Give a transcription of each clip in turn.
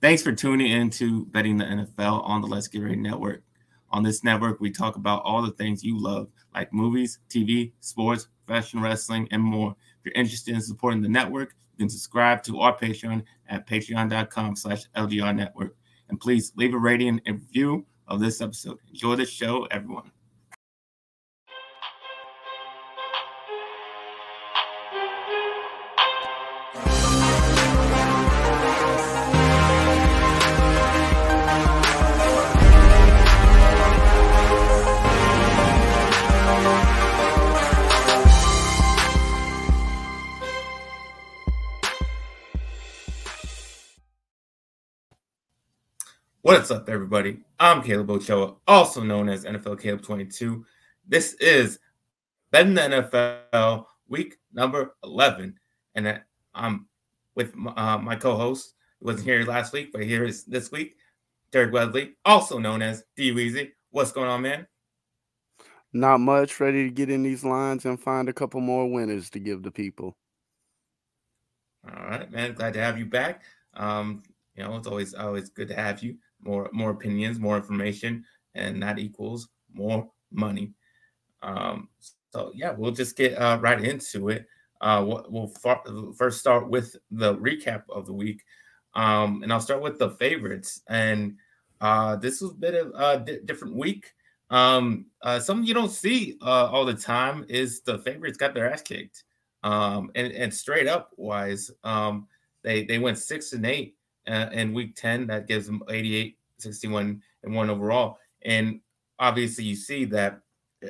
Thanks for tuning in to Betting the NFL on the Let's Get Ready Network. On this network, we talk about all the things you love, like movies, TV, sports, professional wrestling, and more. If you're interested in supporting the network, you can subscribe to our Patreon at patreon.com slash LGR network. And please leave a rating and review of this episode. Enjoy the show, everyone. What's up, everybody? I'm Caleb Ochoa, also known as NFL Caleb 22. This is Betting the NFL week number 11. And I'm with uh, my co host, who wasn't here last week, but here is this week, Derek Weatherly, also known as D Weezy. What's going on, man? Not much. Ready to get in these lines and find a couple more winners to give the people. All right, man. Glad to have you back. Um, you know, it's always always good to have you more more opinions, more information, and that equals more money. Um, so yeah, we'll just get uh, right into it. Uh, we'll, far, first start with the recap of the week, um, and I'll start with the favorites. And uh, this was a bit of a di- different week. Um, uh, something you don't see uh, all the time is the favorites got their ass kicked. Um, and, and straight up wise, um, they they went six and eight in week 10. That gives them 88, 61, and one overall. And obviously, you see that uh,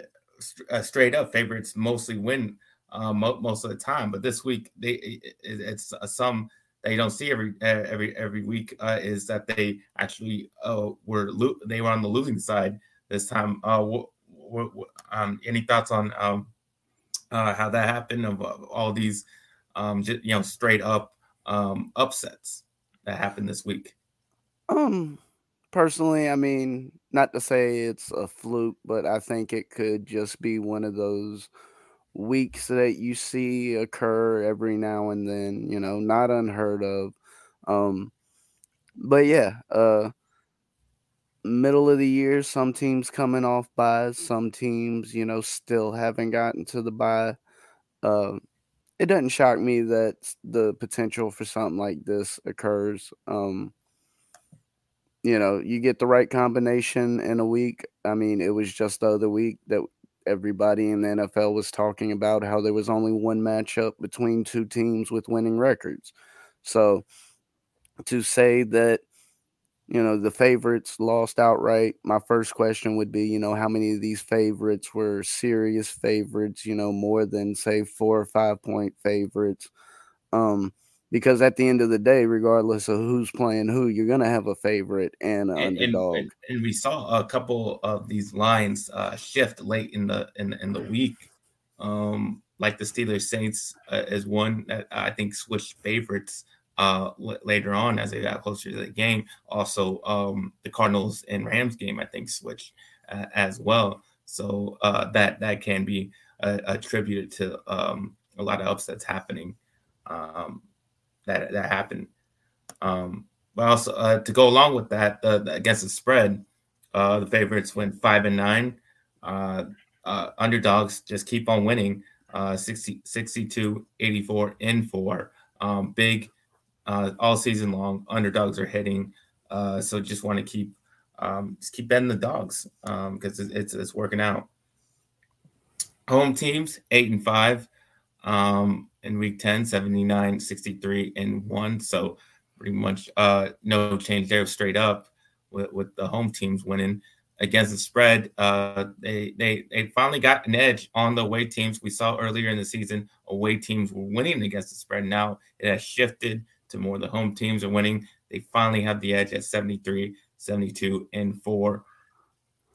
uh straight up favorites mostly win uh, most of the time. But this week, they it, it's a some that you don't see every every every week uh, is that they actually uh, were lo- they were on the losing side this time. Uh, um, any thoughts on um, uh, how that happened of, all these um, you know straight up um, upsets? That happened this week? Um, personally, I mean, not to say it's a fluke, but I think it could just be one of those weeks that you see occur every now and then, you know, not unheard of. Um, but yeah, uh, middle of the year, some teams coming off buys, some teams, you know, still haven't gotten to the buy. Uh, it doesn't shock me that the potential for something like this occurs. Um, you know, you get the right combination in a week. I mean, it was just the other week that everybody in the NFL was talking about how there was only one matchup between two teams with winning records. So to say that you know, the favorites lost outright. My first question would be, you know, how many of these favorites were serious favorites, you know, more than say four or five point favorites? Um, because at the end of the day, regardless of who's playing who, you're gonna have a favorite and an and, underdog. And, and, we saw a couple of these lines uh, shift late in the in, in the week. Um, like the Steelers Saints uh, is one that I think switched favorites uh, l- later on as they got closer to the game. Also, um, the Cardinals and Rams game, I think, switched uh, as well. So uh, that that can be uh, attributed to um, a lot of upsets happening um, that that happened. Um, but also uh, to go along with that, the, the, against the spread, uh, the favorites went five and nine. underdogs just keep on winning. 60, 62, 84 in four. Um, big uh, all season long. Underdogs are hitting, uh, so just want to keep um, just keep betting the dogs because um, it's, it's working out. Home teams eight and five um, in week 10, 79, 63 and one. So pretty much uh, no change there, straight up with, with the home teams winning against the spread. Uh, they they they finally got an edge on the away teams. We saw earlier in the season away teams were winning against the spread. Now it has shifted to more the home teams are winning. They finally have the edge at 73, 72, and four.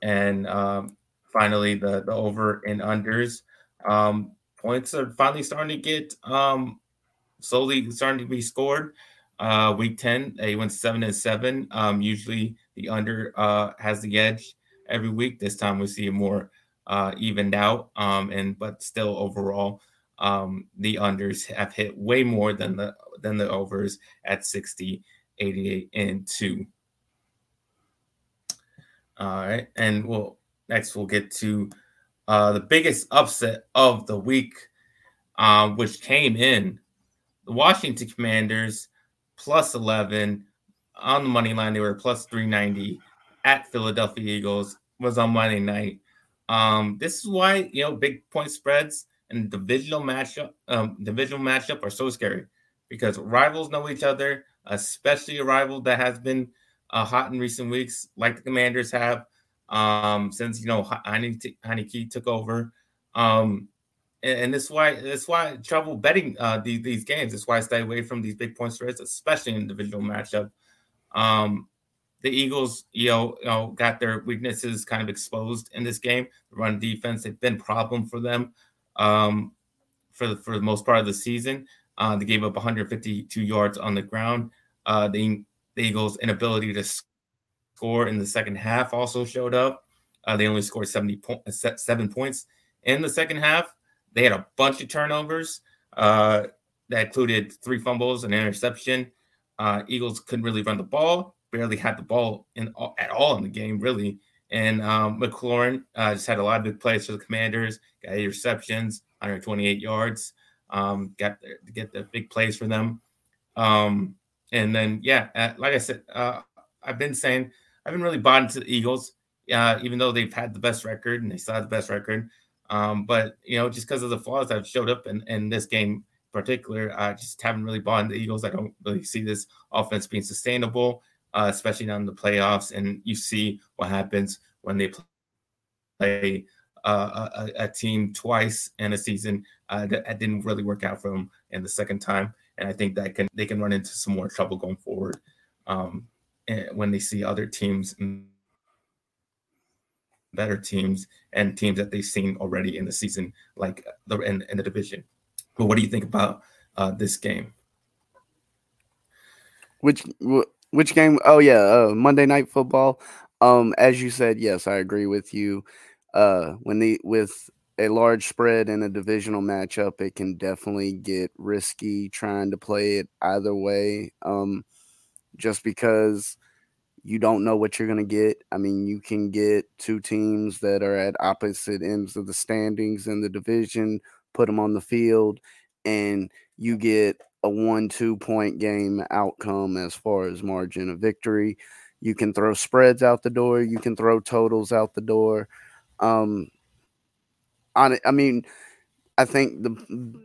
And um, finally, the, the over and unders. Um, points are finally starting to get um, slowly starting to be scored. Uh, week 10, they went seven and seven. Um, usually the under uh, has the edge every week. This time we see it more uh, evened out. Um, and but still overall, um, the unders have hit way more than the than the overs at 60 88 and 2. All right. And we'll next we'll get to uh, the biggest upset of the week, um, which came in the Washington Commanders plus 11 on the money line. They were plus 390 at Philadelphia Eagles was on Monday night. Um, this is why you know big point spreads and divisional matchup, um, divisional matchup are so scary because rivals know each other, especially a rival that has been uh, hot in recent weeks, like the Commanders have um, since you know Heinicke took over. Um, and, and that's why that's why trouble betting uh, these these games. That's why I stay away from these big point spreads, especially in divisional matchup. Um, the Eagles, you know, you know, got their weaknesses kind of exposed in this game. The run defense, they've been problem for them um, for the, for the most part of the season. Uh, they gave up 152 yards on the ground. Uh, the, the Eagles' inability to score in the second half also showed up. Uh, they only scored 70 po- seven points in the second half. They had a bunch of turnovers uh, that included three fumbles and interception. Uh, Eagles couldn't really run the ball barely had the ball in at all in the game, really. And um, McLaurin uh, just had a lot of big plays for the Commanders. Got eight receptions, 128 yards. Um, the, get the big plays for them. Um, and then, yeah, uh, like I said, uh, I've been saying I've been really bought into the Eagles, uh, even though they've had the best record and they still have the best record. Um, but you know, just because of the flaws that have showed up in, in this game in particular, I just haven't really bought into the Eagles. I don't really see this offense being sustainable uh, especially now in the playoffs. And you see what happens when they play a, a, team twice in a season. Uh, that, didn't really work out for them in the second time, and I think that can they can run into some more trouble going forward um, eh, when they see other teams. Better teams and teams that they've seen already in the season, like the in, in the division. But what do you think about uh, this game? Which which game? Oh yeah, uh, Monday Night Football. Um, as you said, yes, I agree with you. Uh, when the with a large spread in a divisional matchup, it can definitely get risky trying to play it either way. Um, just because you don't know what you're going to get. I mean, you can get two teams that are at opposite ends of the standings in the division, put them on the field, and you get a one two point game outcome as far as margin of victory. You can throw spreads out the door. You can throw totals out the door. Um, on I mean, I think the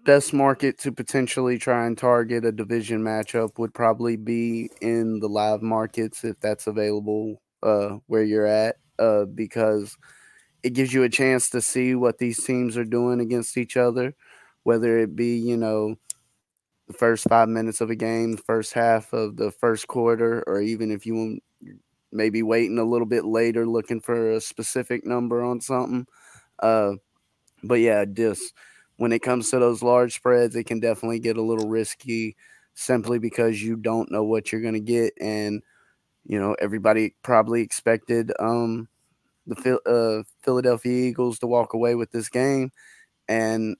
best market to potentially try and target a division matchup would probably be in the live markets if that's available uh, where you're at, uh, because it gives you a chance to see what these teams are doing against each other, whether it be you know the first five minutes of a game, the first half of the first quarter, or even if you maybe waiting a little bit later looking for a specific number on something. Uh, but yeah, just when it comes to those large spreads, it can definitely get a little risky simply because you don't know what you're going to get. And, you know, everybody probably expected um, the uh, Philadelphia Eagles to walk away with this game. And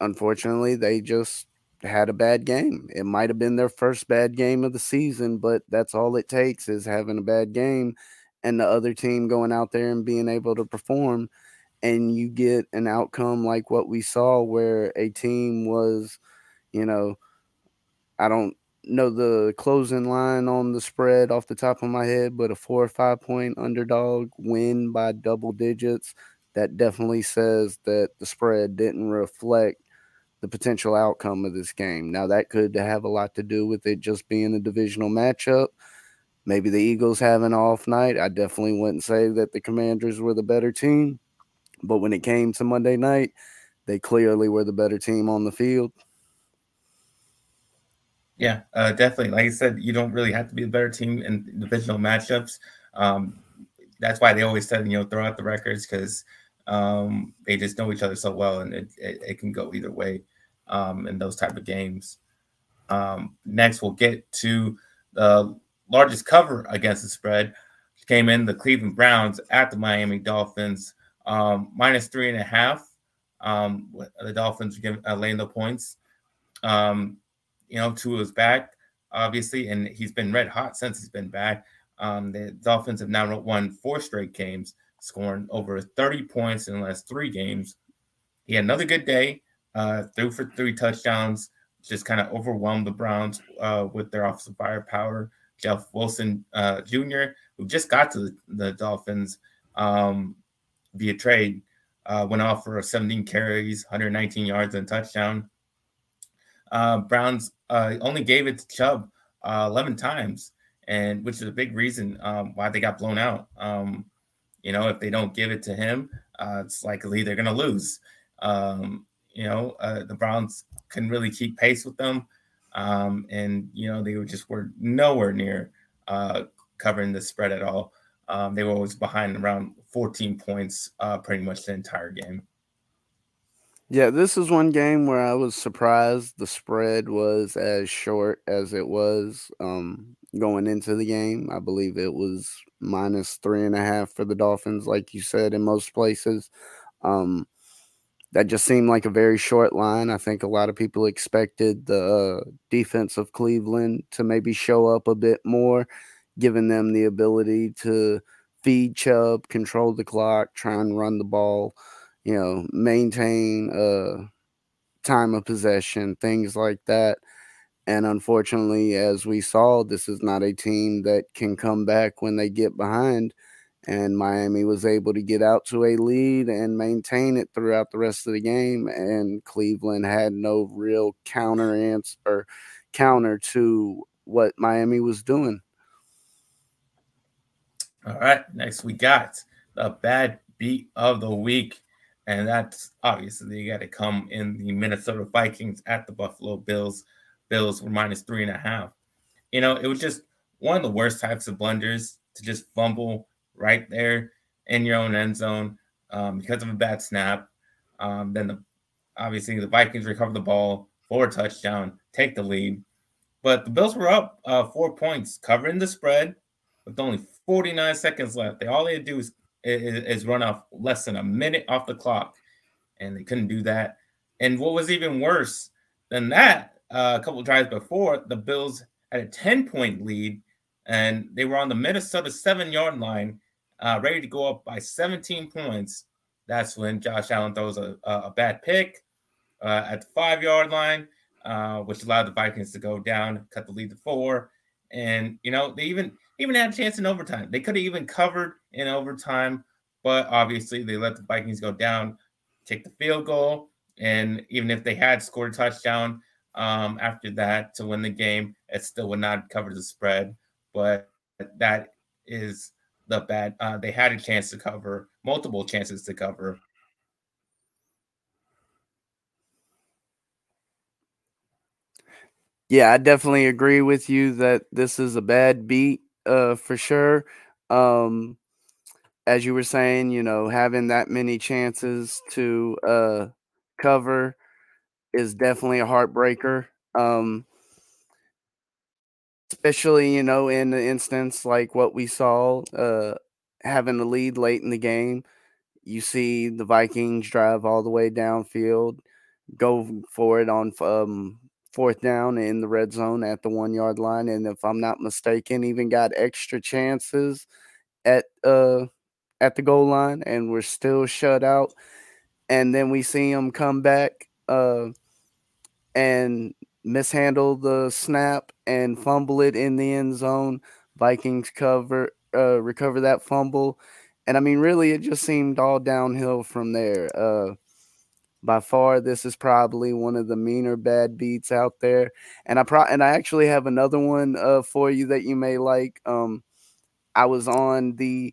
unfortunately, they just had a bad game. It might have been their first bad game of the season, but that's all it takes is having a bad game and the other team going out there and being able to perform and you get an outcome like what we saw where a team was, you know, I don't know the closing line on the spread off the top of my head, but a four or five point underdog win by double digits, that definitely says that the spread didn't reflect the potential outcome of this game. Now, that could have a lot to do with it just being a divisional matchup. Maybe the Eagles have an off night. I definitely wouldn't say that the Commanders were the better team. But when it came to Monday night, they clearly were the better team on the field. Yeah, uh, definitely. Like I said, you don't really have to be a better team in divisional matchups. Um, that's why they always said, you know, throw out the records because – um, they just know each other so well, and it, it, it can go either way um, in those type of games. Um, next, we'll get to the largest cover against the spread. Came in the Cleveland Browns at the Miami Dolphins, um, minus three and a half. Um, the Dolphins give, uh, laying the points. Um, you know, Tua is back. obviously, and he's been red hot since he's been back. The Dolphins have now won four straight games, scoring over 30 points in the last three games. He had another good day, uh, threw for three touchdowns, just kind of overwhelmed the Browns uh, with their offensive firepower. Jeff Wilson uh, Jr., who just got to the, the Dolphins um, via trade, uh, went off for 17 carries, 119 yards, and touchdown. Uh, Browns uh, only gave it to Chubb uh, 11 times, and which is a big reason um, why they got blown out. Um, you know, if they don't give it to him, uh, it's likely they're going to lose. Um, you know, uh, the Browns couldn't really keep pace with them, um, and you know they were just were nowhere near uh, covering the spread at all. Um, they were always behind around 14 points pretty much the entire game. Yeah, this is one game where I was surprised the spread was as short as it was um, going into the game. I believe it was minus three and a half for the Dolphins, like you said, in most places. Um, that just seemed like a very short line. I think a lot of people expected the uh, defense of Cleveland to maybe show up a bit more, giving them the ability to feed Chubb, control the clock, try and run the ball you know, maintain uh time of possession, things like that. And unfortunately, as we saw, this is not a team that can come back when they get behind. And Miami was able to get out to a lead and maintain it throughout the rest of the game. And Cleveland had no real counter answer counter to what Miami was doing. All right. Next, we got the bad beat of the week and that's obviously you got to come in the Minnesota Vikings at the Buffalo Bills. Bills were minus three and a half. You know, it was just one of the worst types of blunders to just fumble right there in your own end zone um, because of a bad snap. Um, then the, obviously the Vikings recover the ball for a touchdown, take the lead. But the Bills were up uh, four points, covering the spread with only 49 seconds left. They all they had to do is is, run off less than a minute off the clock, and they couldn't do that. And what was even worse than that, uh, a couple drives before, the Bills had a 10 point lead, and they were on the Minnesota seven yard line, uh, ready to go up by 17 points. That's when Josh Allen throws a, a bad pick uh, at the five yard line, uh, which allowed the Vikings to go down, cut the lead to four. And, you know, they even even had a chance in overtime. They could have even covered in overtime, but obviously they let the Vikings go down, take the field goal, and even if they had scored a touchdown um, after that to win the game, it still would not cover the spread. But that is the bad. Uh, they had a chance to cover, multiple chances to cover. Yeah, I definitely agree with you that this is a bad beat uh, for sure. Um, as you were saying, you know, having that many chances to uh, cover is definitely a heartbreaker. Um, especially, you know, in the instance like what we saw, uh, having the lead late in the game. You see the Vikings drive all the way downfield, go for it on um, fourth down in the red zone at the one yard line, and if I'm not mistaken, even got extra chances at uh at the goal line, and we're still shut out. And then we see them come back uh and mishandle the snap and fumble it in the end zone. Vikings cover uh recover that fumble. And I mean, really, it just seemed all downhill from there. Uh, by far this is probably one of the meaner bad beats out there and i pro and i actually have another one uh, for you that you may like um i was on the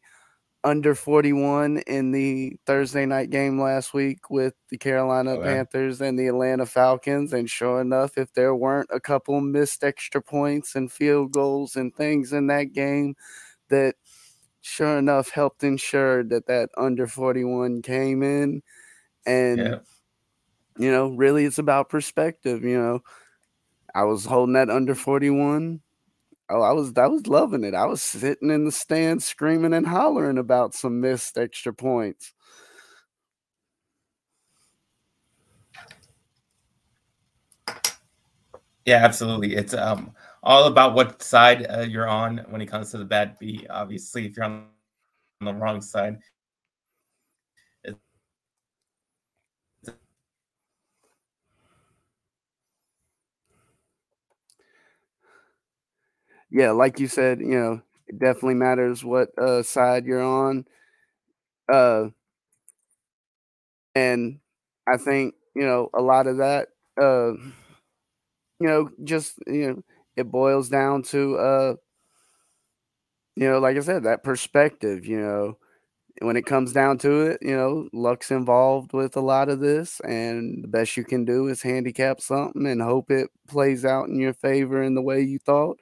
under 41 in the thursday night game last week with the carolina oh, panthers and the atlanta falcons and sure enough if there weren't a couple missed extra points and field goals and things in that game that sure enough helped ensure that that under 41 came in and yeah you know, really it's about perspective, you know. I was holding that under 41. Oh, I was I was loving it. I was sitting in the stand screaming and hollering about some missed extra points. Yeah, absolutely. It's um all about what side uh, you're on when it comes to the bad beat. Obviously, if you're on the wrong side, yeah, like you said, you know, it definitely matters what uh, side you're on. Uh, and I think you know a lot of that. Uh, you know, just you know, it boils down to uh, you know, like I said, that perspective. You know, when it comes down to it, you know, luck's involved with a lot of this, and the best you can do is handicap something and hope it plays out in your favor in the way you thought.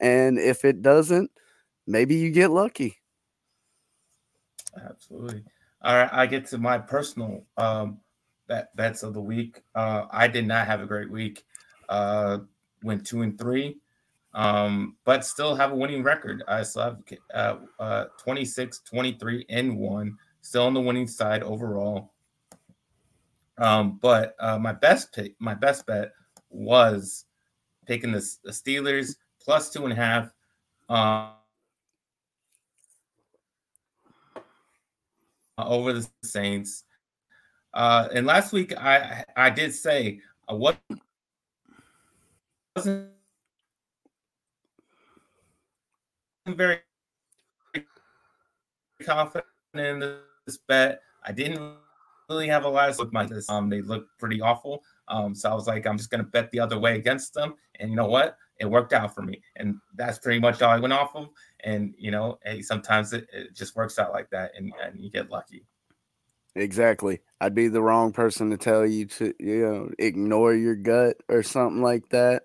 And if it doesn't, maybe you get lucky. Absolutely. All right, I get to my personal um, bet, bets of the week. Uh, I did not have a great week. Uh, went two and three, um, but still have a winning record. I still have uh, uh, 26, 23, and one. Still on the winning side overall. Um, but uh, my best pick, my best bet was picking the, the Steelers plus two and a half. Uh, over the Saints. Uh, and last week I I did say I wasn't very confident in this bet. I didn't really have a lot of look like this. Um, they look pretty awful. Um, so I was like, I'm just gonna bet the other way against them. And you know what? It worked out for me. And that's pretty much all I went off of. And you know, hey, sometimes it, it just works out like that and, and you get lucky. Exactly. I'd be the wrong person to tell you to, you know, ignore your gut or something like that.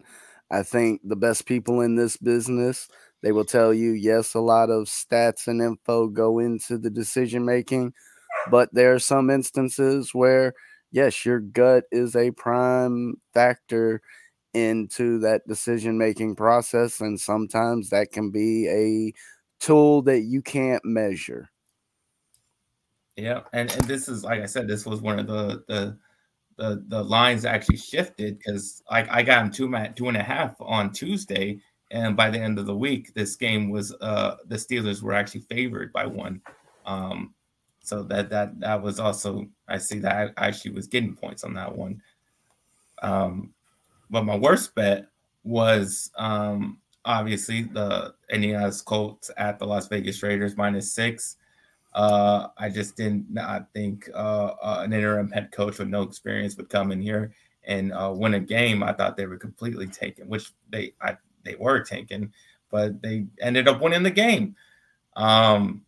I think the best people in this business, they will tell you, yes, a lot of stats and info go into the decision making, but there are some instances where, yes, your gut is a prime factor into that decision making process. And sometimes that can be a tool that you can't measure. Yeah, and and this is like I said, this was one of the the the, the lines actually shifted because like I got him two two and a half on Tuesday, and by the end of the week, this game was uh the Steelers were actually favored by one. Um, so that that that was also I see that I actually was getting points on that one. Um, but my worst bet was um obviously the Indianapolis Colts at the Las Vegas Raiders minus six. Uh, I just did not think uh, uh, an interim head coach with no experience would come in here and uh, win a game. I thought they were completely taken, which they I, they were taken, but they ended up winning the game. Um,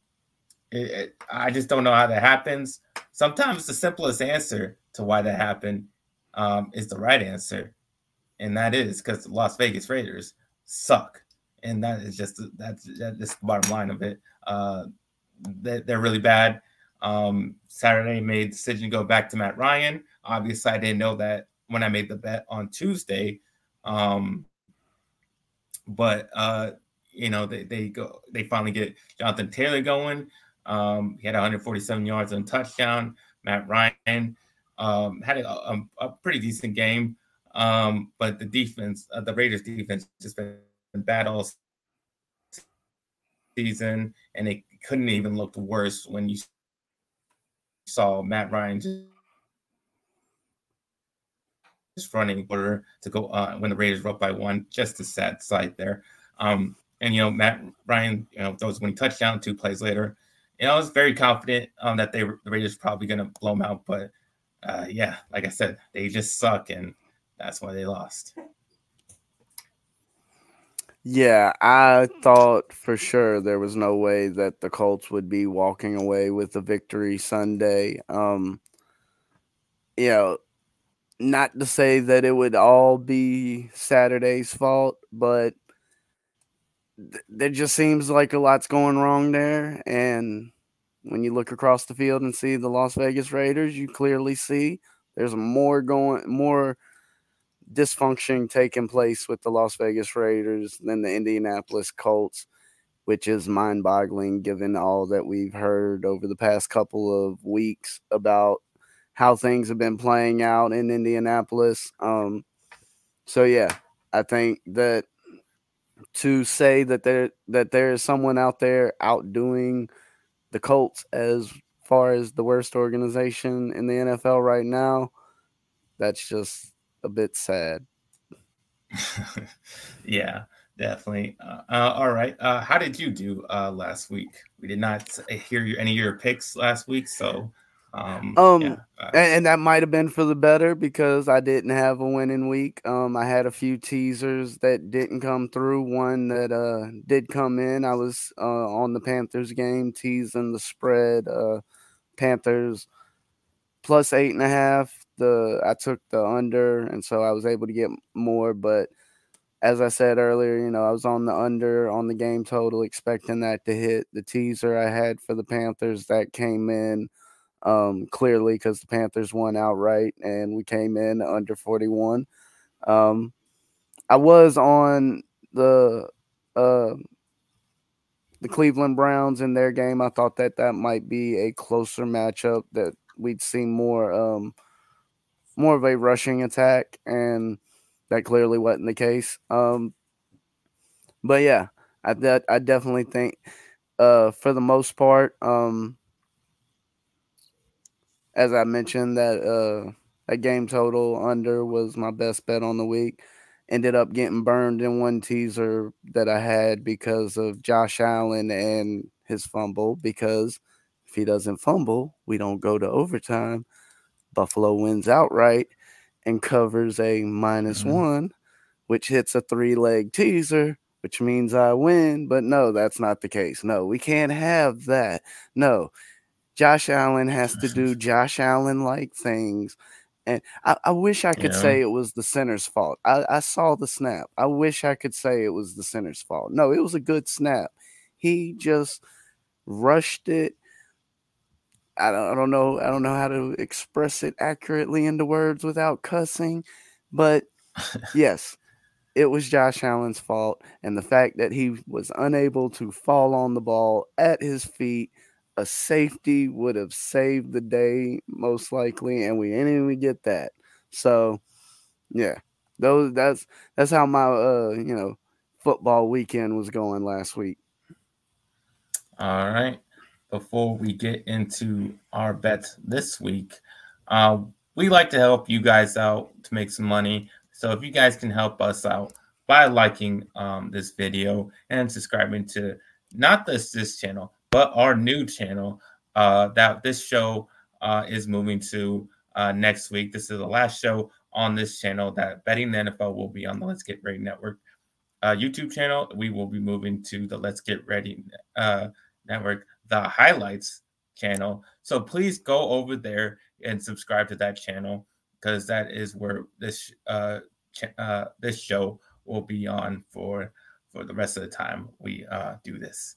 it, it, I just don't know how that happens. Sometimes the simplest answer to why that happened um, is the right answer, and that is because the Las Vegas Raiders suck, and that is just that's that's the bottom line of it. Uh, they're really bad. Um, Saturday made decision to go back to Matt Ryan. Obviously, I didn't know that when I made the bet on Tuesday. Um, but uh, you know, they, they go they finally get Jonathan Taylor going. Um, he had 147 yards and touchdown. Matt Ryan um, had a, a, a, pretty decent game. Um, but the defense, uh, the Raiders defense, just been bad all season, and it couldn't even look worse when you saw Matt Ryan just running order to go uh, when the Raiders were up by one. Just a sad sight there. Um, and you know, Matt Ryan, you know, when he touchdown two plays later. You know, I was very confident um, that they the Raiders probably going to blow them out, but uh, yeah, like I said, they just suck, and that's why they lost. Yeah, I thought for sure there was no way that the Colts would be walking away with a victory Sunday. Um, you know, not to say that it would all be Saturday's fault, but th- there just seems like a lot's going wrong there. And when you look across the field and see the Las Vegas Raiders, you clearly see there's more going, more dysfunction taking place with the Las Vegas Raiders than the Indianapolis Colts, which is mind boggling given all that we've heard over the past couple of weeks about how things have been playing out in Indianapolis. Um, so, yeah, I think that to say that there that there is someone out there outdoing the Colts as far as the worst organization in the NFL right now, that's just a bit sad. yeah, definitely. Uh, uh, all right. Uh, how did you do uh, last week? We did not hear your, any of your picks last week, so um, um yeah, uh, and, and, that might have been for the better because I didn't have a winning week. Um, I had a few teasers that didn't come through. One that uh did come in. I was uh on the Panthers game teasing the spread. Uh, Panthers plus eight and a half. The I took the under, and so I was able to get more. But as I said earlier, you know, I was on the under on the game total, expecting that to hit. The teaser I had for the Panthers that came in um, clearly because the Panthers won outright and we came in under 41. Um, I was on the uh, the Cleveland Browns in their game. I thought that that might be a closer matchup that we'd see more um, more of a rushing attack, and that clearly wasn't the case. Um, but yeah, I that I definitely think uh, for the most part, um, as I mentioned, that uh, that game total under was my best bet on the week. Ended up getting burned in one teaser that I had because of Josh Allen and his fumble. Because if he doesn't fumble, we don't go to overtime. Buffalo wins outright and covers a minus mm-hmm. one, which hits a three leg teaser, which means I win. But no, that's not the case. No, we can't have that. No, Josh Allen has to do Josh Allen like things. And I, I, wish I could yeah. say it was the center's fault. I, I, saw the snap. I wish I could say it was the center's fault. No, it was a good snap. He just rushed it. I don't, I don't know. I don't know how to express it accurately into words without cussing, but yes, it was Josh Allen's fault. And the fact that he was unable to fall on the ball at his feet – a safety would have saved the day most likely, and we didn't even get that. So, yeah, those that's that's how my uh you know football weekend was going last week. All right. Before we get into our bets this week, uh, we like to help you guys out to make some money. So if you guys can help us out by liking um, this video and subscribing to not this this channel, but our new channel uh, that this show uh, is moving to uh, next week. This is the last show on this channel that Betting the NFL will be on the Let's Get Ready Network uh, YouTube channel. We will be moving to the Let's Get Ready uh, Network, the Highlights channel. So please go over there and subscribe to that channel because that is where this uh, ch- uh, this show will be on for for the rest of the time we uh, do this.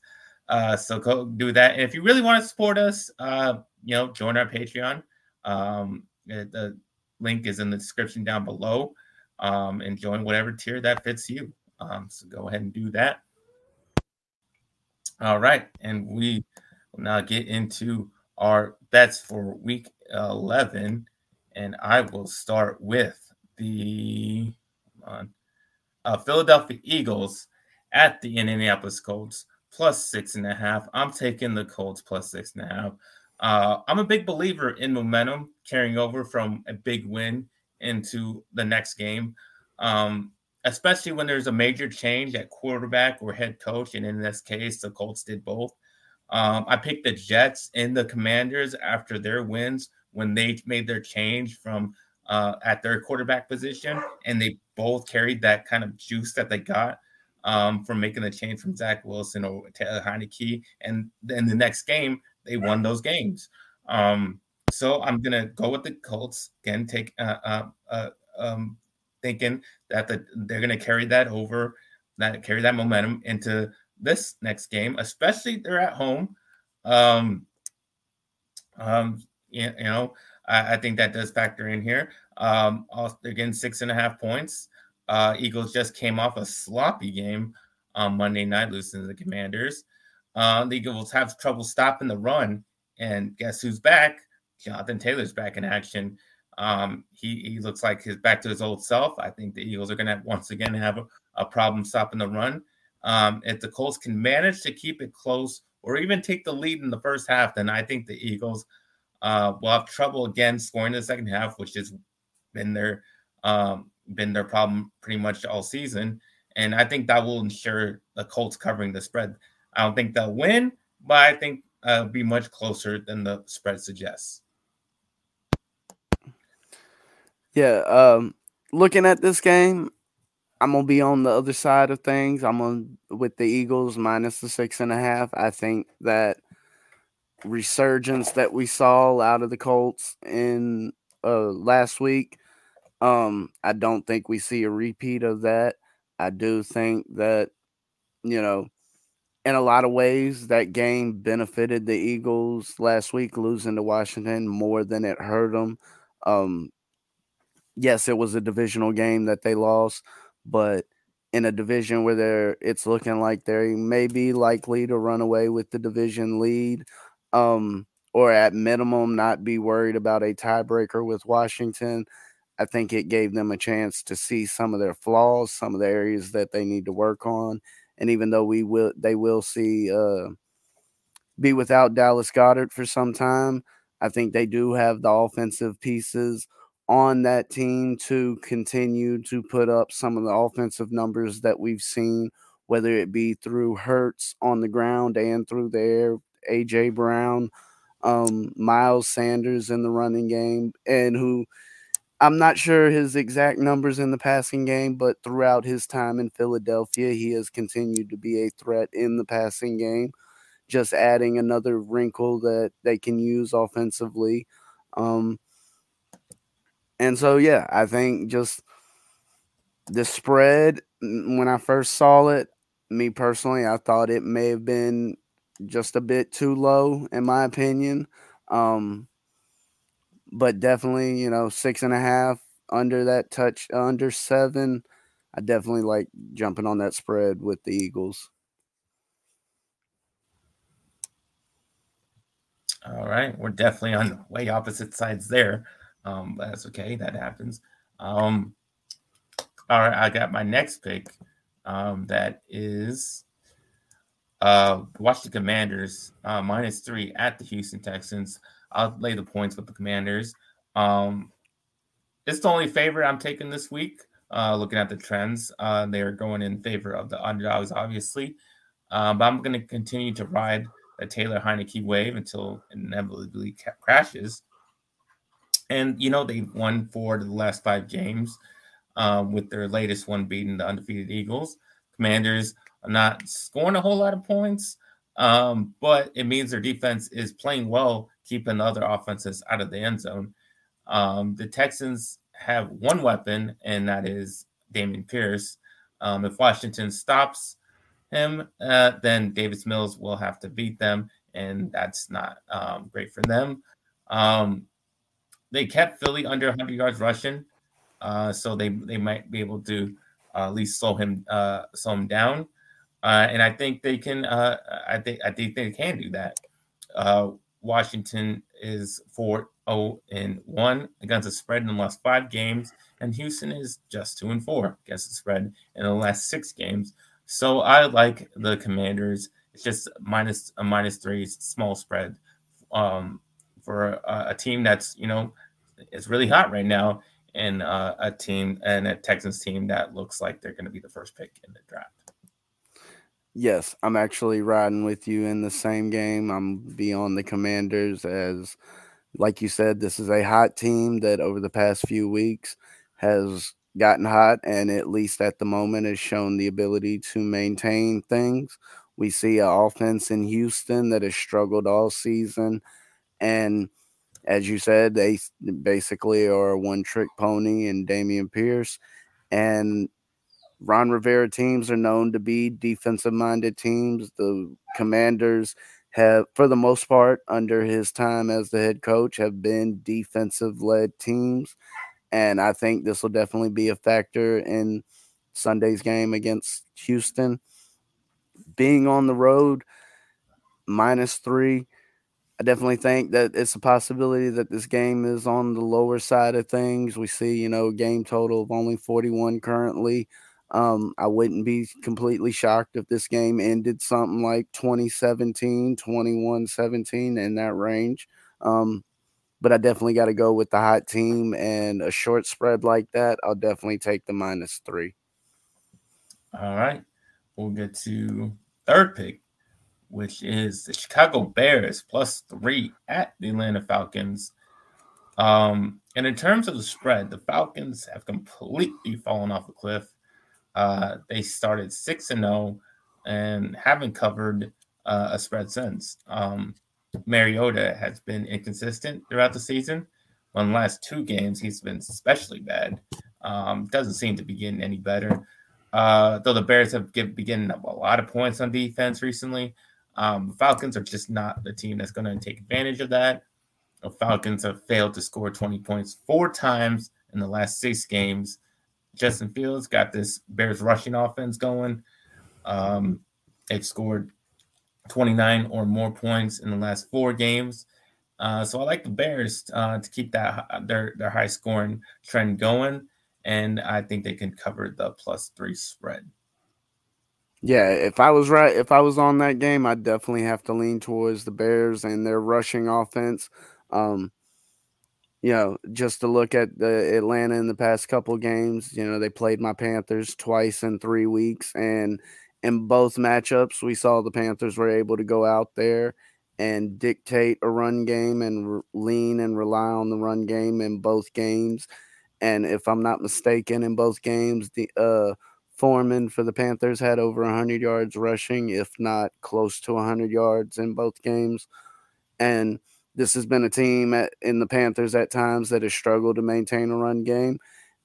Uh, so go do that. And if you really want to support us, uh, you know, join our Patreon. Um, the link is in the description down below. Um, and join whatever tier that fits you. Um, so go ahead and do that. All right, and we will now get into our bets for week 11. And I will start with the on, uh, Philadelphia Eagles at the Indianapolis Colts plus six and a half. I'm taking the Colts plus six and a half. Uh, I'm a big believer in momentum carrying over from a big win into the next game, um, especially when there's a major change at quarterback or head coach. And in this case, the Colts did both. Um, I picked the Jets and the Commanders after their wins when they made their change from uh, at their quarterback position, and they both carried that kind of juice that they got um, from making the change from Zach Wilson or Taylor Heinicke. And then the next game, they won those games. Um, so I'm gonna go with the Colts again. Take uh, uh, uh, um, thinking that the, they're gonna carry that over, that carry that momentum into this next game, especially they're at home. Um, um, you, you know, I, I, think that does factor in here. Um, also, they're getting six and a half points. Uh, Eagles just came off a sloppy game on Monday night, losing to the Commanders. Uh, the Eagles have trouble stopping the run, and guess who's back? Jonathan Taylor's back in action. Um, he, he looks like he's back to his old self. I think the Eagles are going to once again have a, a, problem stopping the run. Um, if the Colts can manage to keep it close or even take the lead in the first half, then I think the Eagles uh, will have trouble again scoring in the second half, which has been their um, been their problem pretty much all season. And I think that will ensure the Colts covering the spread. I don't think they'll win, but I think uh, be much closer than the spread suggests. Yeah, um, looking at this game, I'm gonna be on the other side of things. I'm on with the Eagles minus the six and a half. I think that resurgence that we saw out of the Colts in uh, last week. Um, I don't think we see a repeat of that. I do think that, you know, in a lot of ways, that game benefited the Eagles last week, losing to Washington more than it hurt them. Um, yes, it was a divisional game that they lost, but in a division where they're it's looking like they may be likely to run away with the division lead um or at minimum not be worried about a tiebreaker with Washington. I think it gave them a chance to see some of their flaws, some of the areas that they need to work on. And even though we will they will see uh be without Dallas Goedert for some time, I think they do have the offensive pieces on that team to continue to put up some of the offensive numbers that we've seen, whether it be through Hurts on the ground and through the air, AJ Brown, um, Miles Sanders in the running game, and who I'm not sure his exact numbers in the passing game, but throughout his time in Philadelphia, he has continued to be a threat in the passing game, just adding another wrinkle that they can use offensively. Um, and so, yeah, I think just the spread, when I first saw it, me personally, I thought it may have been just a bit too low, in my opinion. Um, but definitely, you know, six and a half under that touch, under seven. I definitely like jumping on that spread with the Eagles. All right. We're definitely on way opposite sides there. Um, that's okay. That happens. Um, all right, I got my next pick. Um, that is uh, watch the Commanders uh, minus three at the Houston Texans. I'll lay the points with the Commanders. Um, it's the only favorite I'm taking this week. Uh, looking at the trends, uh, they're going in favor of the underdogs, obviously. Um, but I'm going to continue to ride the Taylor Heinicke wave until inevitably crashes. And, you know, they've won four of the last five games, um, with their latest one beating the undefeated Eagles. Commanders are not scoring a whole lot of points, um, but it means their defense is playing well, keeping other offenses out of the end zone. Um, the Texans have one weapon, and that is Dameon Pierce. Um, if Washington stops him, uh, then Davis Mills will have to beat them, and that's not um, great for them. Um, they kept Philly under 100 yards rushing, uh, so they they might be able to uh, at least slow him uh, slow him down. Uh, and I think they can. Uh, I think I think they can do that. Uh, Washington is four zero oh, and one against the spread in the last five games, and Houston is just two and four against the spread in the last six games. So I like the Commanders. It's just minus a minus three small spread. Um, for a, a team that's you know is really hot right now, and uh, a team and a Texans team that looks like they're going to be the first pick in the draft. Yes, I'm actually riding with you in the same game. I'm beyond the Commanders as, like you said, this is a hot team that over the past few weeks has gotten hot and at least at the moment has shown the ability to maintain things. We see an offense in Houston that has struggled all season and as you said, they basically are a one trick pony and Dameon Pierce. And Ron Rivera teams are known to be defensive minded teams. The commanders have, for the most part, under his time as the head coach, have been defensive led teams. And I think this will definitely be a factor in Sunday's game against Houston. Being on the road, minus three I definitely think that it's a possibility that this game is on the lower side of things. We see, you know, game total of only 41 currently. Um, I wouldn't be completely shocked if this game ended something like 2017, 21 17 in that range. Um, but I definitely got to go with the hot team and a short spread like that. I'll definitely take the minus three. All right. We'll get to third pick, which is the Chicago Bears plus three at the Atlanta Falcons. Um, and in terms of the spread, the Falcons have completely fallen off a cliff. Uh, they started six and zero oh and haven't covered uh, a spread since. Um, Mariota has been inconsistent throughout the season. On the last two games, he's been especially bad. Um, doesn't seem to be getting any better. Uh, though the Bears have been getting a lot of points on defense recently, um, Falcons are just not the team that's going to take advantage of that. The Falcons have failed to score 20 points four times in the last six games. Justin Fields got this Bears rushing offense going. Um, they've scored 29 or more points in the last four games. Uh, so I like the Bears uh, to keep that their their high scoring trend going, and I think they can cover the plus three spread. Yeah, if I was right, if I was on that game, I'd definitely have to lean towards the Bears and their rushing offense. Um, you know, just to look at the Atlanta in the past couple games, you know, they played my Panthers twice in three weeks, and in both matchups, we saw the Panthers were able to go out there and dictate a run game and lean and rely on the run game in both games. And if I'm not mistaken, in both games, the uh, Foreman for the Panthers had over 100 yards rushing, if not close to 100 yards in both games. And this has been a team at, in the Panthers at times that has struggled to maintain a run game.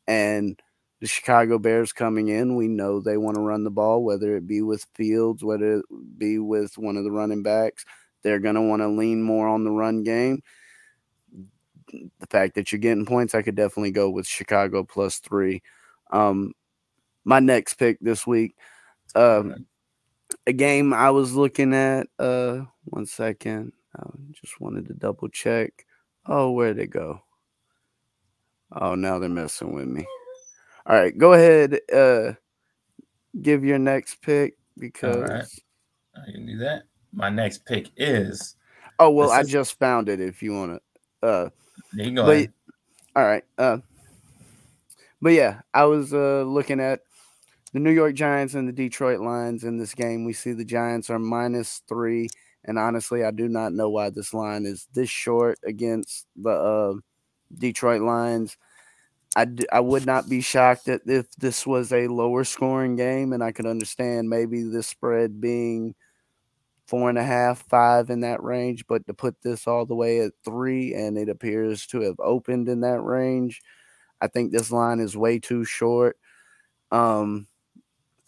And the Chicago Bears coming in, we know they want to run the ball, whether it be with Fields, whether it be with one of the running backs. They're going to want to lean more on the run game. The fact that you're getting points, I could definitely go with Chicago plus three. Um, my next pick this week, um, a game I was looking at. Uh, one second, I just wanted to double check. Oh, where'd it go? Oh, now they're messing with me. All right, go ahead. Uh, give your next pick because right. I can do that. My next pick is. Oh well, I is... just found it. If you want to. Uh, you go. But, all right. Uh, but yeah, I was uh looking at the New York Giants and the Detroit Lions in this game. We see the Giants are minus three, and honestly, I do not know why this line is this short against the uh, Detroit Lions. I, I would not be shocked that if this was a lower scoring game, and I could understand maybe this spread being four and a half, five in that range. But to put this all the way at three, and it appears to have opened in that range, I think this line is way too short. Um,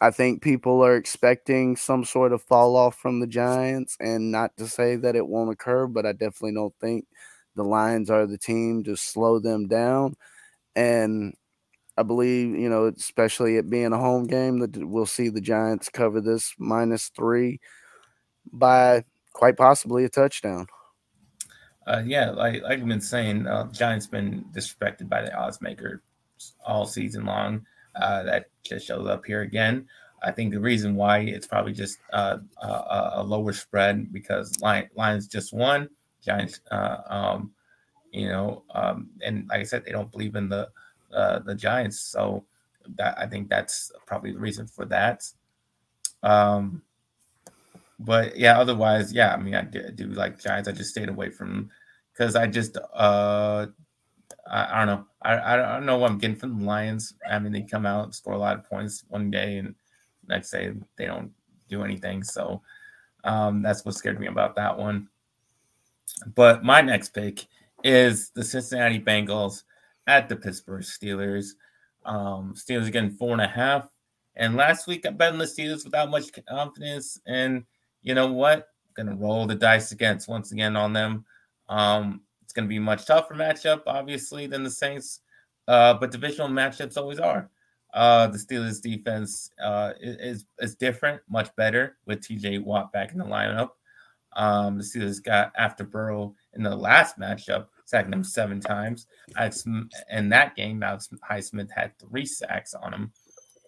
I think people are expecting some sort of fall off from the Giants, and not to say that it won't occur, but I definitely don't think the Lions are the team to slow them down and I believe you know, especially it being a home game, that we'll see the Giants cover this minus three by quite possibly a touchdown. Uh, yeah, like like I've been saying, uh, Giants been disrespected by the odds maker all season long. Uh, that just shows up here again. I think the reason why it's probably just uh, a, a, lower spread because Lions just won. Giants uh, um, you know, um, and like I said, they don't believe in the uh, the Giants, so that I think that's probably the reason for that. Um, but yeah, otherwise, yeah, I mean, I do, I do like Giants. I just stayed away from because I just uh, I, I, don't know. I, I don't know what I'm getting from the Lions. I mean, they come out and score a lot of points one day, and next day they don't do anything. So um, that's what scared me about that one. But my next pick is the Cincinnati Bengals at the Pittsburgh Steelers. Um, Steelers getting four and a half. And last week I bet on the Steelers without much confidence. And you know what? I'm Gonna roll the dice against once again on them. Um, it's gonna be much tougher matchup, obviously, than the Saints. Uh, but divisional matchups always are. Uh, the Steelers defense uh, is is different, much better with TJ Watt back in the lineup. Um, the Steelers got after Burrow in the last matchup sacked him seven times. In that game, Alex Highsmith had three sacks on him.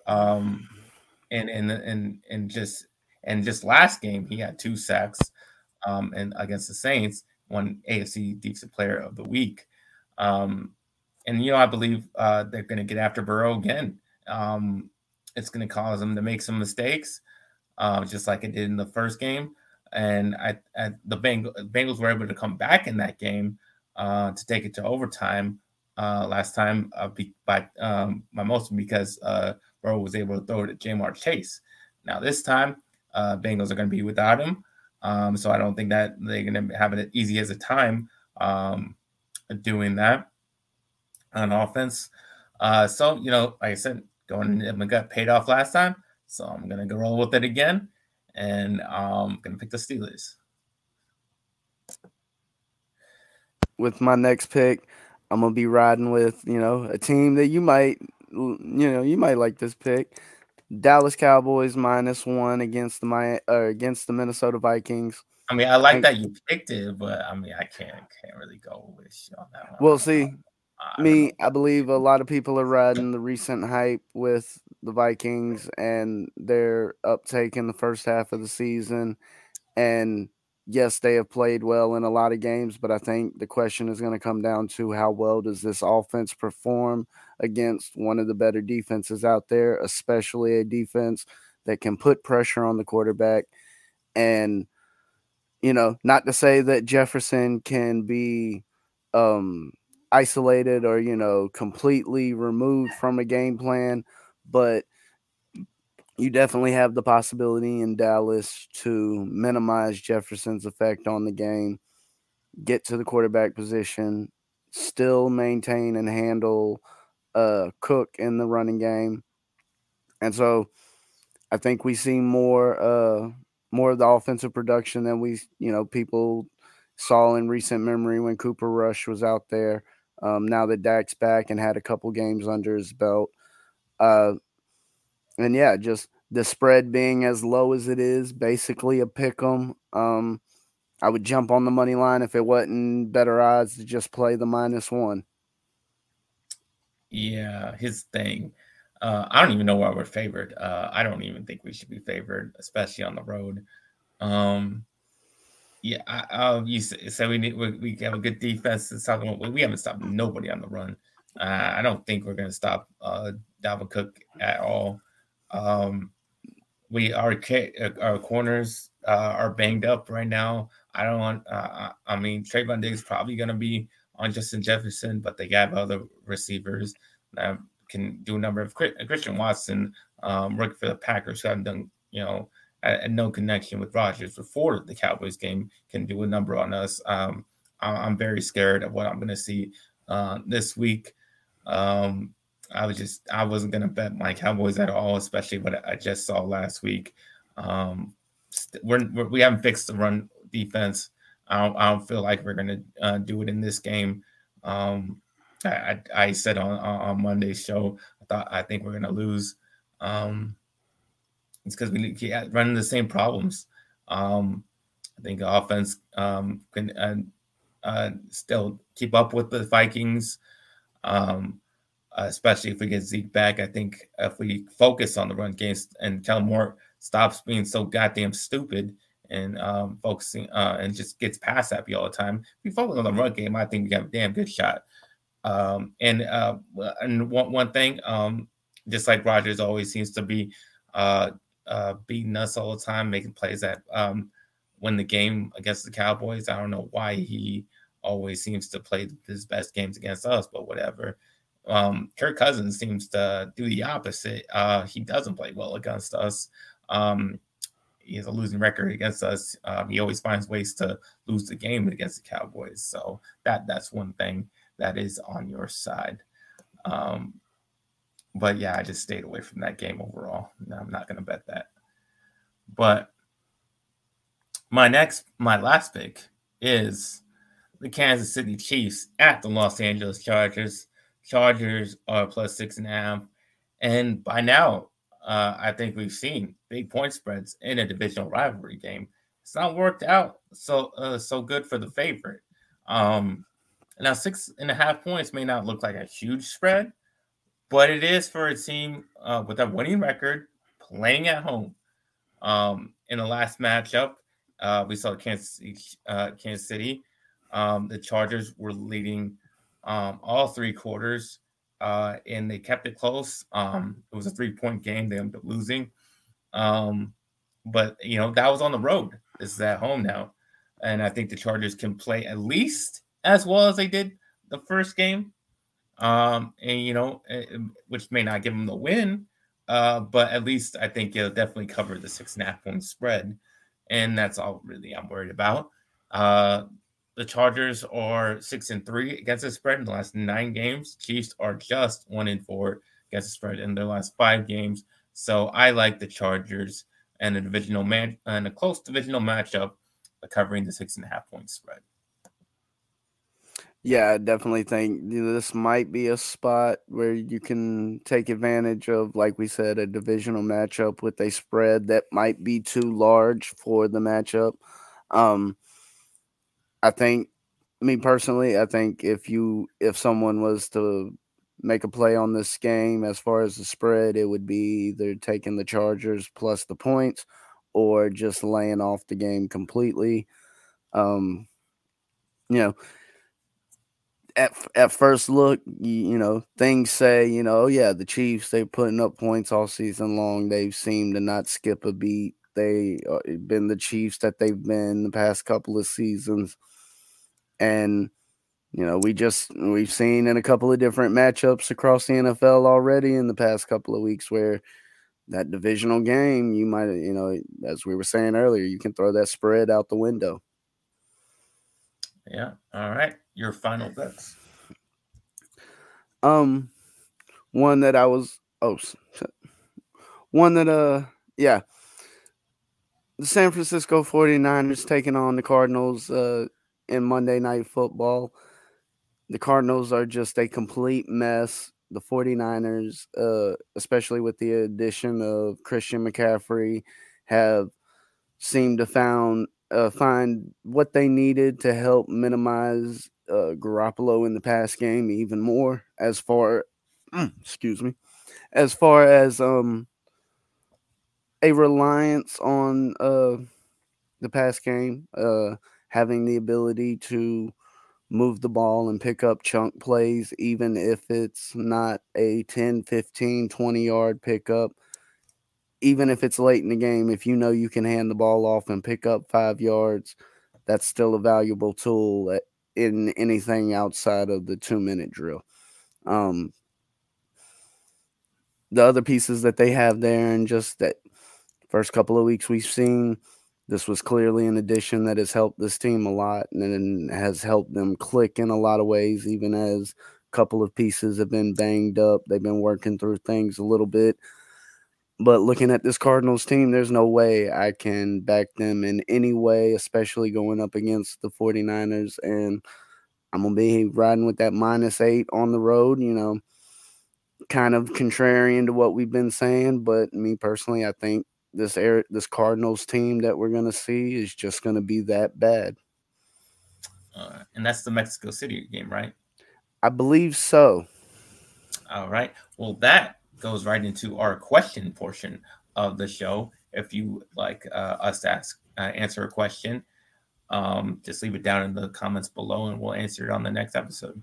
Um, and and and and just and just last game he had two sacks, um, and against the Saints, won AFC Defensive Player of the Week. Um, and you know I believe uh, they're going to get after Burrow again. Um, it's going to cause them to make some mistakes, uh, just like it did in the first game. And I, I the Bengals were able to come back in that game uh, to take it to overtime uh, last time uh, by um, by most because uh, Burrow was able to throw it at Ja'Marr Chase. Now this time, Bengals are going to be without him, um, so I don't think that they're going to have it easy as a time um, doing that on offense. Uh, so you know, like I said, going in my gut paid off last time, so I'm going to go roll with it again, and I'm um, going to pick the Steelers. With my next pick, I'm gonna be riding with you know a team that you might you know you might like this pick. Dallas Cowboys minus one against the my uh, against the Minnesota Vikings. I mean, I like that you picked it, but I mean, I can't can't really go with you on that one. Well, see, I me, I believe a lot of people are riding the recent hype with the Vikings and their uptake in the first half of the season, and yes, they have played well in a lot of games, but I think the question is going to come down to how well does this offense perform against one of the better defenses out there, especially a defense that can put pressure on the quarterback. And, you know, not to say that Jefferson can be um, isolated or, you know, completely removed from a game plan, but – you definitely have the possibility in Dallas to minimize Jefferson's effect on the game, get to the quarterback position, still maintain and handle uh, Cook in the running game. And so I think we see more uh, more of the offensive production than we, you know, people saw in recent memory when Cooper Rush was out there. Um, now that Dak's back and had a couple games under his belt. Uh, and yeah, just the spread being as low as it is, basically a pick 'em. Um, I would jump on the money line if it wasn't better odds to just play the minus one. Yeah, his thing. Uh, I don't even know why we're favored. Uh, I don't even think we should be favored, especially on the road. Um, yeah, I, uh, you said we need we, we have a good defense. It's talking about, we haven't stopped nobody on the run. Uh, I don't think we're going to stop uh, Dalvin Cook at all. Um, we our our corners uh, are banged up right now. I don't want. Uh, I mean, Trevon Diggs probably going to be on Justin Jefferson, but they have other receivers that can do a number of Christian Watson, um, for the Packers, who haven't done you know and no connection with Rodgers before the Cowboys game, can do a number on us. Um, I'm very scared of what I'm going to see uh, this week. Um, I was just I wasn't gonna bet my Cowboys at all, especially what I just saw last week. Um, we're we haven't fixed the run defense. I don't, I don't feel like we're gonna uh, do it in this game. Um, I, I, said on on Monday's show, I thought I think we're gonna lose. Um, it's because we keep running the same problems. Um, I think offense um, can uh, uh, still keep up with the Vikings. Um, especially if we get Zeke back. I think if we focus on the run game and Kellen Moore stops being so goddamn stupid and um, focusing uh, and just gets past that all the time, if we focus on the run game, I think we have a damn good shot. Um, and uh, and one one thing, um, just like Rodgers always seems to be uh, uh, beating us all the time, making plays that um, win the game against the Cowboys. I don't know why he always seems to play his best games against us, but whatever. Um, Kirk Cousins seems to do the opposite. Uh, he doesn't play well against us. Um, he has a losing record against us. Um, he always finds ways to lose the game against the Cowboys. So that that's one thing that is on your side. Um, but yeah, I just stayed away from that game overall. I'm not going to bet that. But my next, my last pick is the Kansas City Chiefs at the Los Angeles Chargers. Chargers are plus six and a half. And by now, uh, I think we've seen big point spreads in a divisional rivalry game. It's not worked out so uh, so good for the favorite. Um, now, six and a half points may not look like a huge spread, but it is for a team uh, with a winning record playing at home. Um, in the last matchup, uh, we saw Kansas, uh, Kansas City. Um, the Chargers were leading um, all three quarters, uh, and they kept it close. Um, it was a three point game. They ended up losing. Um, but, you know, that was on the road. This is at home now. And I think the Chargers can play at least as well as they did the first game. Um, and, you know, eh, eh, which may not give them the win, uh, but at least I think it'll definitely cover the six and a half point spread. And that's all really I'm worried about. Uh, the Chargers are six and three against the spread in the last nine games. Chiefs are just one and four against the spread in their last five games. So I like the Chargers and a divisional man and a close divisional matchup covering the six and a half point spread. Yeah, I definitely think this might be a spot where you can take advantage of, like we said, a divisional matchup with a spread that might be too large for the matchup. Um, I think, me personally, I think if you if someone was to make a play on this game as far as the spread, it would be either taking the Chargers plus the points or just laying off the game completely. Um, you know, at at first look, you, you, know, things say, you know, oh yeah, the Chiefs they're putting up points all season long. They've seemed to not skip a beat. They uh, been the Chiefs that they've been the past couple of seasons, and you know, we just we've seen in a couple of different matchups across the NFL already in the past couple of weeks where that divisional game, you might, you know, as we were saying earlier, you can throw that spread out the window. Yeah. All right. Your final bets. Um, one that I was oh, one that uh, yeah, the San Francisco 49ers taking on the Cardinals uh in Monday Night Football. The Cardinals are just a complete mess. The 49ers, uh, especially with the addition of Christian McCaffrey, have seemed to found uh, find what they needed to help minimize uh, Garoppolo in the pass game even more. As far, excuse me, as far as um a reliance on uh the pass game, uh having the ability to move the ball and pick up chunk plays, even if it's not a 10, 15, 20 yard pickup. Even if it's late in the game, if you know you can hand the ball off and pick up five yards, that's still a valuable tool in anything outside of the two minute drill. Um, the other pieces that they have there, and just that first couple of weeks we've seen this was clearly an addition that has helped this team a lot and has helped them click in a lot of ways, even as a couple of pieces have been banged up. They've been working through things a little bit. But looking at this Cardinals team, there's no way I can back them in any way, especially going up against the 49ers. And I'm going to be riding with that minus eight on the road, you know, kind of contrarian to what we've been saying. But me personally, I think this air this Cardinals team that we're gonna see is just gonna be that bad. Uh, and that's the Mexico City game, right? I believe so. All right. Well, that goes right into our question portion of the show. If you like uh, us to ask uh, answer a question, um, just leave it down in the comments below, and we'll answer it on the next episode.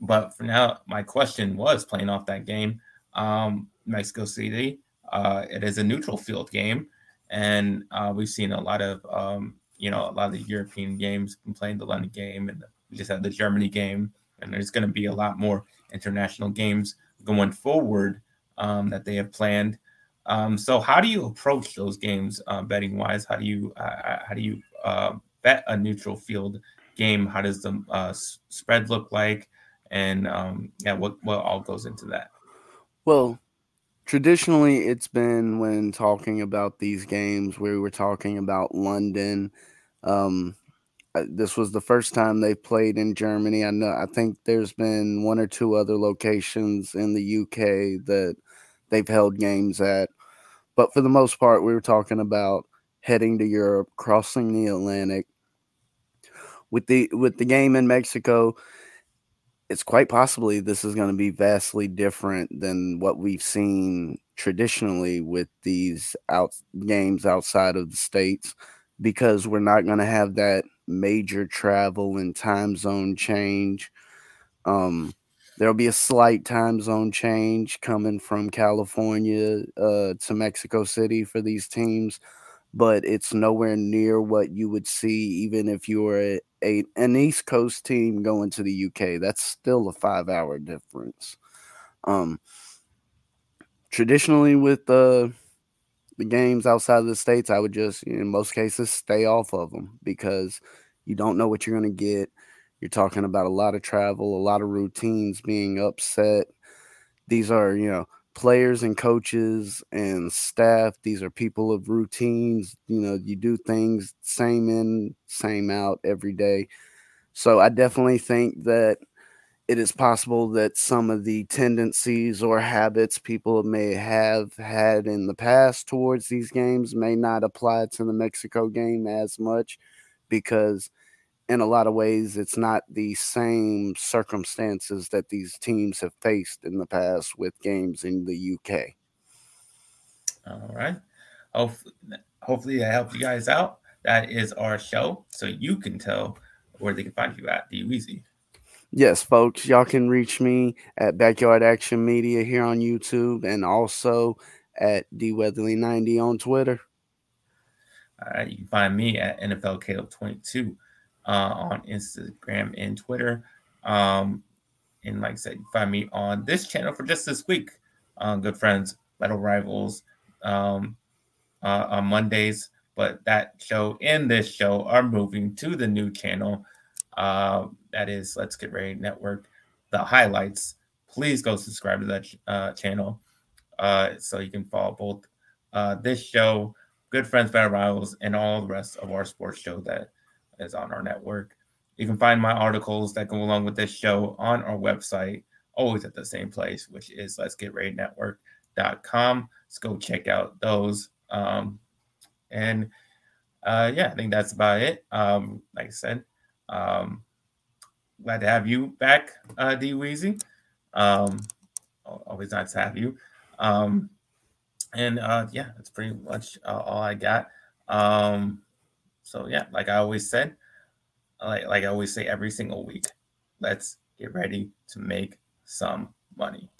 But for now, my question was playing off that game. Um, Mexico City uh, it is a neutral field game, and uh, we've seen a lot of um, you know a lot of the European games playing the London game, and we just had the Germany game, and there's going to be a lot more international games going forward um, that they have planned. Um, so, how do you approach those games uh, betting wise? How do you uh, how do you uh, bet a neutral field game? How does the uh, spread look like? And um, yeah, what what all goes into that? Well, traditionally it's been when talking about these games we were talking about london. Um, uh, this was the first time they played in germany. I know i think there's been one or two other locations in the uk that they've held games at. But for the most part we were talking about heading to europe crossing the atlantic. With the with the game in mexico it's quite possibly this is going to be vastly different than what we've seen traditionally with these out games outside of the states because we're not going to have that major travel and time zone change. Um, there'll be a slight time zone change coming from California uh, to Mexico City for these teams, but it's nowhere near what you would see even if you were a, a an East Coast team going to the UK. That's still a five hour difference. Um, traditionally, with the the games outside of the states, I would just in most cases stay off of them because you don't know what you're going to get. You're talking about a lot of travel, a lot of routines being upset. These are, you know, players and coaches and staff. These are people of routines. You know, you do things same in, same out every day. So I definitely think that it is possible that some of the tendencies or habits people may have had in the past towards these games may not apply to the Mexico game as much because in a lot of ways it's not the same circumstances that these teams have faced in the past with games in the UK. All right. Hopefully, hopefully that helped you guys out. That is our show, so you can tell where they can find you at. D Weezy. Yes, folks, y'all can reach me at Backyard Action Media here on YouTube and also at D Weatherly 90 on Twitter. All right, you can find me at NFL Caleb 22 uh, on Instagram and Twitter. Um, and like I said, find me on this channel for just this week. Uh, good friends, Metal Rivals, um, uh, on Mondays. But that show and this show are moving to the new channel. Uh, that is Let's Get Ready Network. The highlights. Please go subscribe to that uh, channel uh, so you can follow both uh, this show, Good Friends, Metal Rivals, and all the rest of our sports show that is on our network. You can find my articles that go along with this show on our website, always at the same place, which is let's get ready network.com. Let's go check out those. Um, and uh, yeah, I think that's about it. Um, like I said, um, glad to have you back, uh, D Weezy. Um, always nice to have you. Um, and uh, yeah, that's pretty much uh, all I got. Um, so yeah, like I always said, like like I always say every single week, let's get ready to make some money.